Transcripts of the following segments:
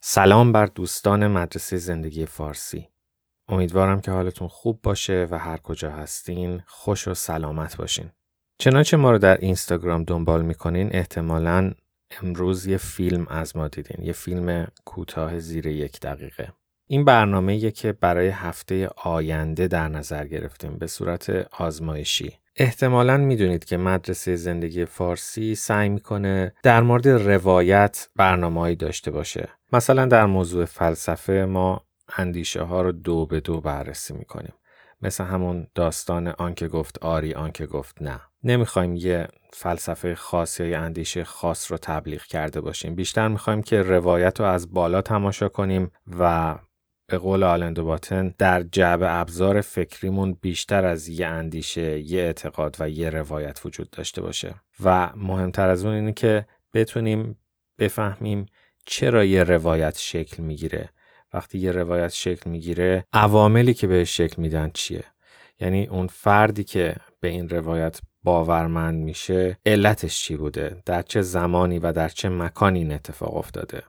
سلام بر دوستان مدرسه زندگی فارسی. امیدوارم که حالتون خوب باشه و هر کجا هستین خوش و سلامت باشین. چنانچه ما رو در اینستاگرام دنبال می‌کنین احتمالا امروز یه فیلم از ما دیدین. یه فیلم کوتاه زیر یک دقیقه. این برنامه که برای هفته آینده در نظر گرفتیم به صورت آزمایشی. احتمالا می‌دونید که مدرسه زندگی فارسی سعی می‌کنه در مورد روایت برنامه‌ای داشته باشه. مثلا در موضوع فلسفه ما اندیشه ها رو دو به دو بررسی می‌کنیم. مثل همون داستان آنکه گفت آری آنکه گفت نه. نمی‌خوایم یه فلسفه خاص یا اندیشه خاص رو تبلیغ کرده باشیم. بیشتر می‌خوایم که روایت رو از بالا تماشا کنیم و به قول آلند باتن در جعب ابزار فکریمون بیشتر از یه اندیشه، یه اعتقاد و یه روایت وجود داشته باشه. و مهمتر از اون اینه که بتونیم بفهمیم چرا یه روایت شکل می‌گیره؟ وقتی یه روایت شکل می‌گیره عواملی که بهش شکل میدن چیه؟ یعنی اون فردی که به این روایت باورمند میشه علتش چی بوده؟ در چه زمانی و در چه مکانی این اتفاق افتاده؟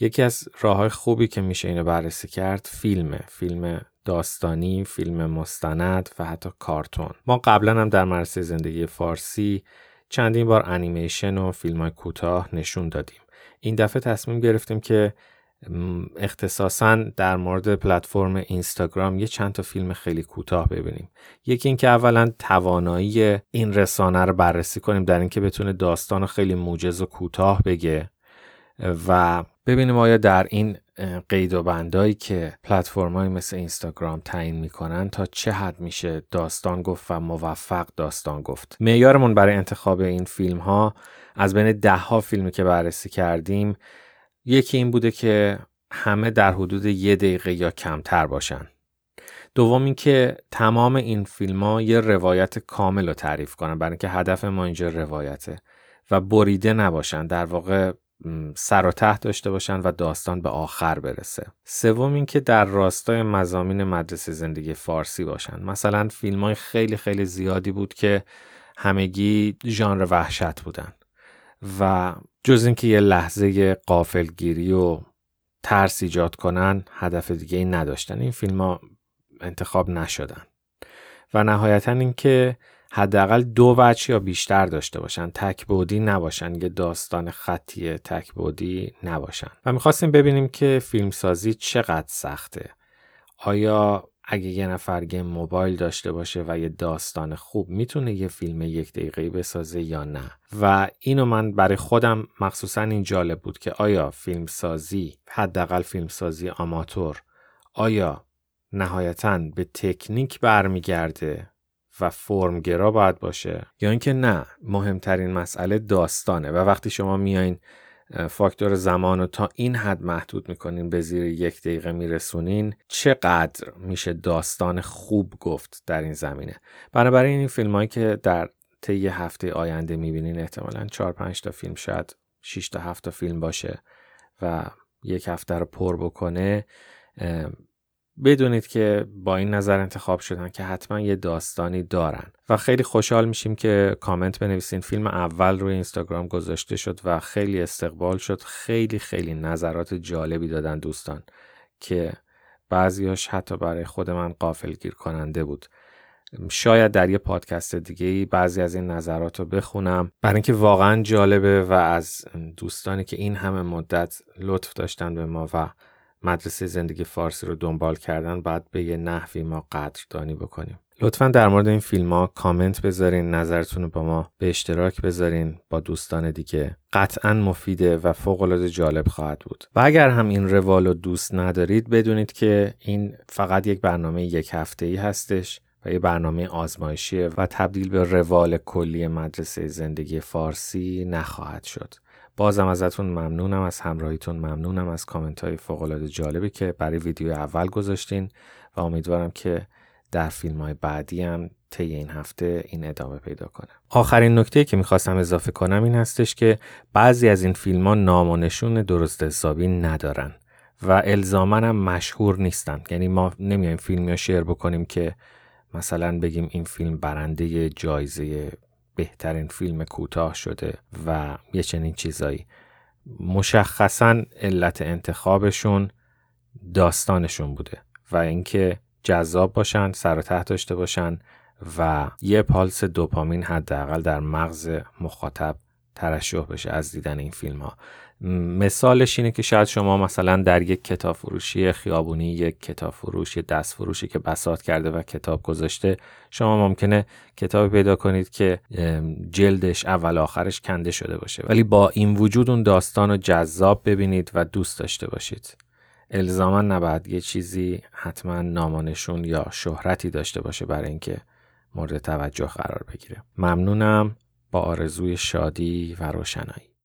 یکی از راه خوبی که میشه اینو بررسی کرد فیلمه. فیلم داستانی، فیلم مستند و حتی کارتون. ما قبلا هم در مرسه زندگی فارسی چندین بار انیمیشن و فیلم های کوتاه نشون دادیم. این دفعه تصمیم گرفتیم که اختصاصا در مورد پلتفرم اینستاگرام یه چند تا فیلم خیلی کوتاه ببینیم. یکی اینکه اولا توانایی این رسانه رو بررسی کنیم در اینکه بتونه داستان خیلی موجز و کوتاه بگه و ببینیم آیا در این قید و بندایی که پلتفرم‌های مثل اینستاگرام تعیین می‌کنن تا چه حد میشه داستان گفت و موفق داستان گفت. معیارمون برای انتخاب این فیلم ها از بین ده ها فیلمی که بررسی کردیم یکی این بوده که همه در حدود یه دقیقه یا کمتر باشن. دوم اینکه تمام این فیلم ها یه روایت کامل رو تعریف کنن برای اینکه هدف ما اینجا روایته و بریده نباشن. در واقع سر و ته داشته باشن و داستان به آخر برسه. سوم اینکه در راستای مزامین مدرسه زندگی فارسی باشن. مثلا فیلم های خیلی خیلی زیادی بود که همگی ژانر وحشت بودن و جز اینکه یه لحظه قافلگیری و ترس ایجاد کنن هدف دیگه ای نداشتن. این فیلم ها انتخاب نشدن. و نهایتا اینکه حداقل دو وجه یا بیشتر داشته باشن. تکبودی نباشن یه داستان خطی تکبودی نباشن. و می‌خواستیم ببینیم که فیلمسازی چقدر سخته. آیا اگه یه نفر گیم موبایل داشته باشه و یه داستان خوب می‌تونه یه فیلم یک دقیقه بسازه یا نه؟ و اینو من برای خودم مخصوصا این جالب بود که آیا فیلمسازی حداقل فیلمسازی آماتور آیا نهایتا به تکنیک برمیگرده؟ و فرمگرا باید باشه؟ یا اینکه نه مهمترین مسئله داستانه و وقتی شما میایین فاکتور زمان رو تا این حد محدود می‌کنین به زیر یک دقیقه میرسونین چقدر میشه داستان خوب گفت در این زمینه؟ بنابراین این فیلم هایی که در طی هفته آینده می‌بینین احتمالا 4 5 تا فیلم شاید 6 تا 7 تا فیلم باشه و یک هفته رو پر بکنه بدونید که با این نظر انتخاب شدن که حتما یه داستانی دارن. و خیلی خوشحال میشیم که کامنت بنویسین. فیلم اول روی اینستاگرام گذاشته شد و خیلی استقبال شد. خیلی خیلی نظرات جالبی دادن دوستان که بعضیاش حتی برای خود من قافل گیر کننده بود. شاید در یه پادکست دیگه بعضی از این نظرات رو بخونم. برای اینکه واقعا جالبه و از دوستانی که این همه مدت لطف داشتن به ما و مدرسه زندگی فارسی رو دنبال کردن بعد به یه نحوی ما قدردانی بکنیم. لطفا در مورد این فیلم ها کامنت بذارین نظرتون رو با ما به اشتراک بذارین با دوستان دیگه. قطعا مفیده و فوق العاده جالب خواهد بود. و اگر هم این روال رو دوست ندارید بدونید که این فقط یک برنامه یک هفته ای هستش و یه برنامه آزمایشیه و تبدیل به روال کلی مدرسه زندگی فارسی نخواهد شد. بازم ازتون ممنونم از همراهیتون ممنونم از کامنت های فوق جالبی که برای ویدیو اول گذاشتین و امیدوارم که در فیلم های بعدی هم طی این هفته این ادامه پیدا کنه. آخرین نکته که می‌خواستم اضافه کنم این هستش که بعضی از این فیلم ها نام و نشون درست حسابی ندارن و الزامن هم مشهور نیستن. یعنی ما نمیایم فیلم یا شیر بکنیم که مثلا بگیم این فیلم برنده جایزه بهترین فیلم کوتاه شده و یه چنین چیزایی. مشخصا علت انتخابشون داستانشون بوده و اینکه جذاب باشن سر و ته داشته باشن و یه پالس دوپامین حداقل در مغز مخاطب ترشح بشه از دیدن این فیلم ها مثالش اینه که شاید شما مثلا در یک کتاب فروشی خیابونی یک کتاب فروش یک دست فروشی که بسات کرده و کتاب گذاشته شما ممکنه کتاب پیدا کنید که جلدش اول آخرش کنده شده باشه. ولی با این وجود اون داستان رو جذاب ببینید و دوست داشته باشید. الزاما نباید یه چیزی حتما نامانشون یا شهرتی داشته باشه برای اینکه مورد توجه قرار بگیره. ممنونم. با آرزوی شادی و روشنایی.